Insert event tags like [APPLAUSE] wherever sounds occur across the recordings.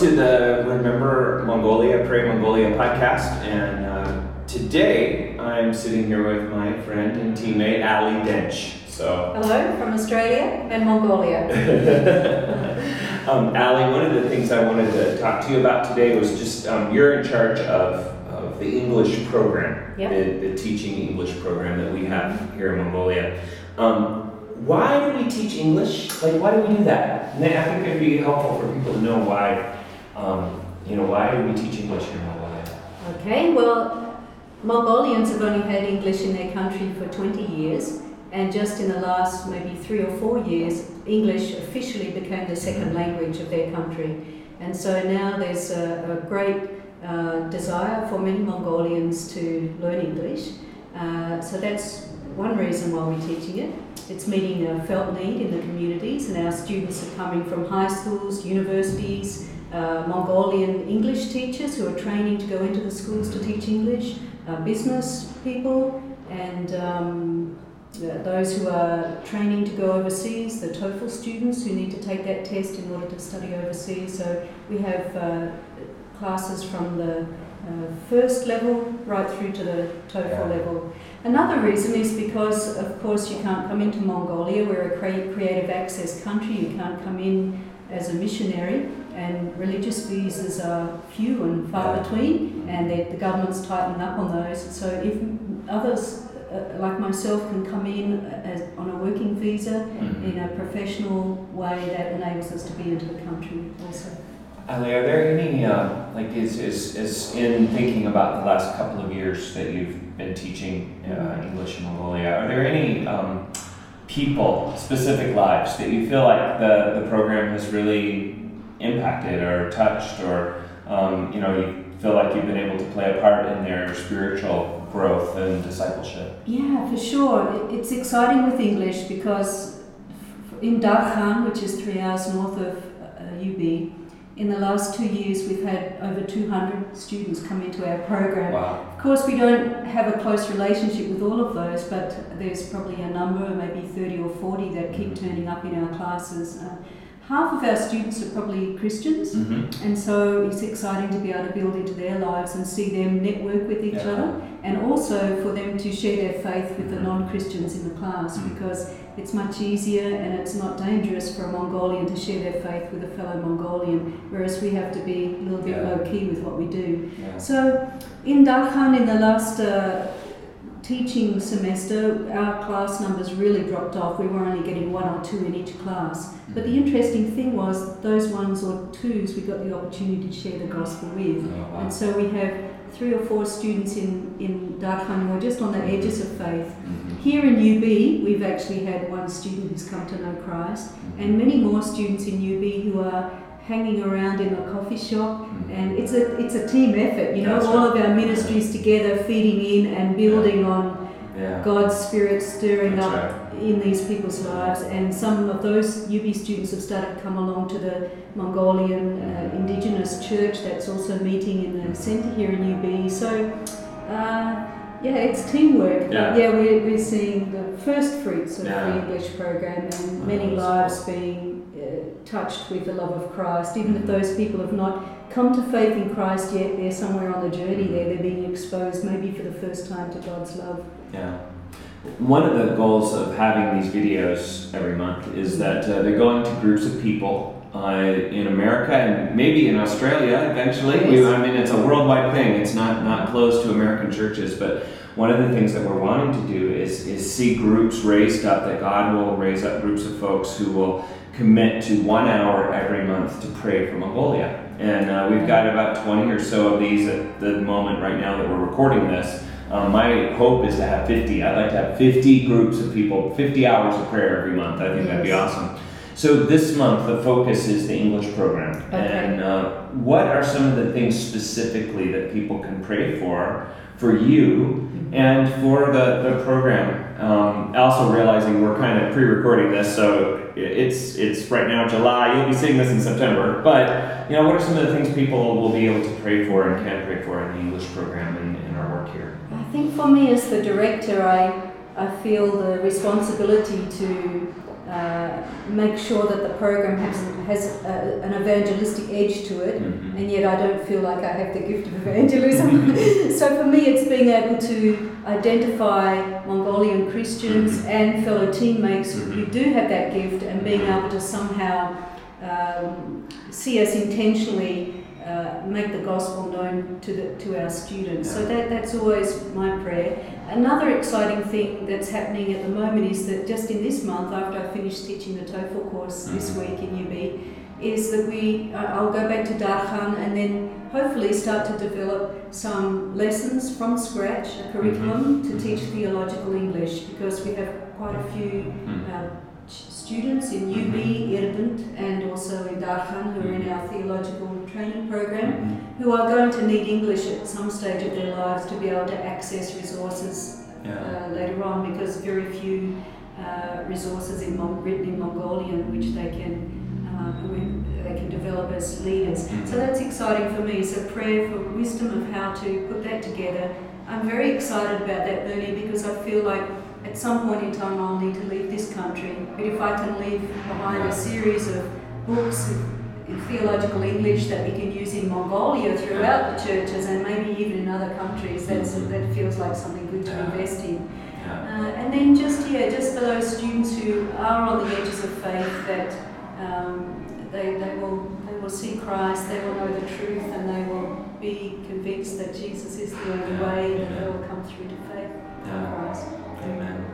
to the Remember Mongolia, Pray Mongolia podcast. And uh, today I'm sitting here with my friend and teammate Ali Dench. So, Hello from Australia and Mongolia. [LAUGHS] um, Ali, one of the things I wanted to talk to you about today was just um, you're in charge of, of the English program, Yep. the, the teaching English program that we have here in Mongolia. Um, why do we teach English? Like, why do we do that? And I think it'd be helpful for people to know why, um, you know, why are we teaching English in Mongolia? Okay, well, Mongolians have only had English in their country for 20 years, and just in the last maybe three or four years, English officially became the second language of their country. And so now there's a, a great uh, desire for many Mongolians to learn English. Uh, so that's one reason why we're teaching it. It's meeting a felt need in the communities, and our students are coming from high schools, universities, uh, Mongolian English teachers who are training to go into the schools to teach English, uh, business people, and um, those who are training to go overseas, the TOEFL students who need to take that test in order to study overseas. So we have uh, classes from the uh, first level right through to the TOEFL Yeah. level. Another reason is because, of course, you can't come into Mongolia. We're a crea- creative access country. You can't come in as a missionary, and religious visas are few and far between, and the the government's tightening up on those. So if others, uh, like myself, can come in as, on a working visa in a professional way, that enables us to be into the country also. Ali, are there any, uh, like, is, is, is in thinking about the last couple of years that you've been teaching uh, English in Mongolia, are there any um, people, specific lives, that you feel like the, the program has really impacted or touched, or, um, you know, you feel like you've been able to play a part in their spiritual growth and discipleship? Yeah, for sure. It's exciting with English because in Darkhan, which is three hours north of uh, UB, in the last two years we've had over 200 students come into our program. Wow. Of course, we don't have a close relationship with all of those, but there's probably a number, maybe 30 or 40, that keep turning up in our classes. Uh, half of our students are probably Christians. Mm-hmm. And so it's exciting to be able to build into their lives and see them network with each Yeah. other and also for them to share their faith with the non Christians in the class Mhm. because it's much easier and it's not dangerous for a Mongolian to share their faith with a fellow Mongolian, whereas we have to be a little bit Yeah. low key with what we do. Yeah. So in Darkhan, in the last uh, teaching semester, our class numbers really dropped off. We were only getting one or two in each class. But the mm-hmm. interesting thing was those ones or twos we got the opportunity to share the gospel with. Oh, wow. And so we have three or four students in, in Darkhan who are just on the mm-hmm. edges of faith. Mhm. Here in UB, we've actually had one student who's come to know Christ, mm-hmm. and many more students in UB who are hanging around in a coffee shop Mhm. and it's a it's a team effort you know That's all right. of our ministries together feeding in and building on yeah. god's spirit stirring That's up right. in these people's lives and some of those ub students have started to come along to the mongolian uh, indigenous church that's also meeting in the centre here in ub so uh, yeah, it's teamwork. Yeah. Yeah, we're, we're seeing the first fruits of Yeah. the English program and Oh, many lives being uh, touched with the love of Christ. Even if those people have not come to faith in Christ yet, they're somewhere on the journey there. They're being exposed maybe for the first time to God's love. Yeah. One of the goals of having these videos every month is that uh, they're going to groups of people uh, in America and maybe in Australia eventually. We, Yes. I mean, it's a worldwide thing. It's not, not closed to American churches, but one of the things that we're wanting to do is, is see groups raised up, that God will raise up groups of folks who will commit to one hour every month to pray for Mongolia. And uh, we've got about 20 or so of these at the moment right now that we're recording this. Um, my hope is to have 50. I'd like to have 50 groups of people, 50 hours of prayer every month. I think that'd be Yes. awesome. So this month, the focus is the English program. Okay. And uh, what are some of the things specifically that people can pray for, for you, and for the, the program? Um, also realizing we're kind of pre-recording this, so it's it's right now July. You'll be seeing this in September. But you know, what are some of the things people will be able to pray for and can pray for in the English program and in our work here? I think for me as the director, I, I feel the responsibility to uh, make sure that the program has, has a, an evangelistic edge to it, Mhm. and yet I don't feel like I have the gift of evangelism. [LAUGHS] so for me, it's being able to identify Mongolian Christians Mhm. and fellow teammates who Mhm. do have that gift, and being able to somehow um, see us intentionally uh, make the gospel known to, the, to our students. So that, that's always my prayer. Another exciting thing that's happening at the moment is that just in this month, after I finish teaching the TOEFL course this Mhm. week in UB, is that we uh, I'll go back to Darkhan and then hopefully start to develop some lessons from scratch, a curriculum to Mhm. teach theological English because we have quite a few Mhm. uh, students in UB, Irbant, and also in Darkhan who are in our theological training program Mhm. who are going to need English at some stage of their lives to be able to access resources Yeah. uh, later on because very few uh, resources in Mon- written in Mongolian which they can uh, they can develop as leaders. So that's exciting for me. So prayer for wisdom of how to put that together. I'm very excited about that, Bernie, because I feel like at some point in time I'll need to leave this country. But if I can leave behind a series of books in theological English that we can use in Mongolia throughout the churches and maybe even in other countries, that's, that feels like something good to invest in. Uh, and then just yeah, just for those students who are on the edges of faith, that um, they, they will they will see Christ, they will know the truth, and they will be convinced that Jesus is the only way, and that they will come through to faith in. Christ. Amen.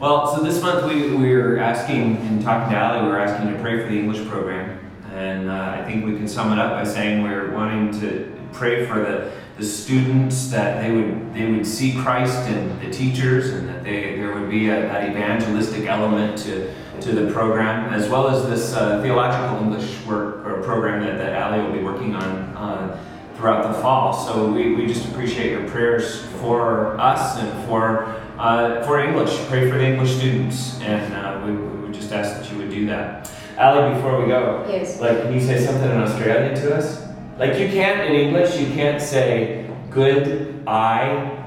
Well, so this month we, we were asking, in talking to Ali, we were asking to pray for the English program. And uh, I think we can sum it up by saying we're wanting to pray for the, the students that they would they would see Christ in the teachers and that they, there would be a, that evangelistic element to, to the program, as well as this uh, theological English work or program that, that Ali will be working on uh, throughout the fall. So we, we just appreciate your prayers for us and for uh, for English. Pray for the English students, and uh, we, we would just ask that you would do that. Ali, before we go, Yes. like, can you say something in Australian to us? Like, you can't in English, you can't say "good I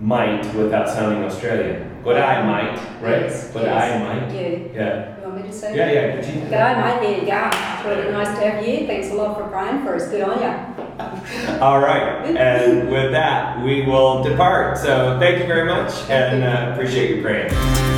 might" without sounding Australian. Good I might, right? Yes, Good yes. I might. Yeah. Yeah. You want me to say? Yeah, yeah. Could you? G'day, mate. Yeah. It's really nice to have you. Thanks a lot for praying for us. Good on you. [LAUGHS] All right, and with that, we will depart. So thank you very much, and uh, appreciate you praying.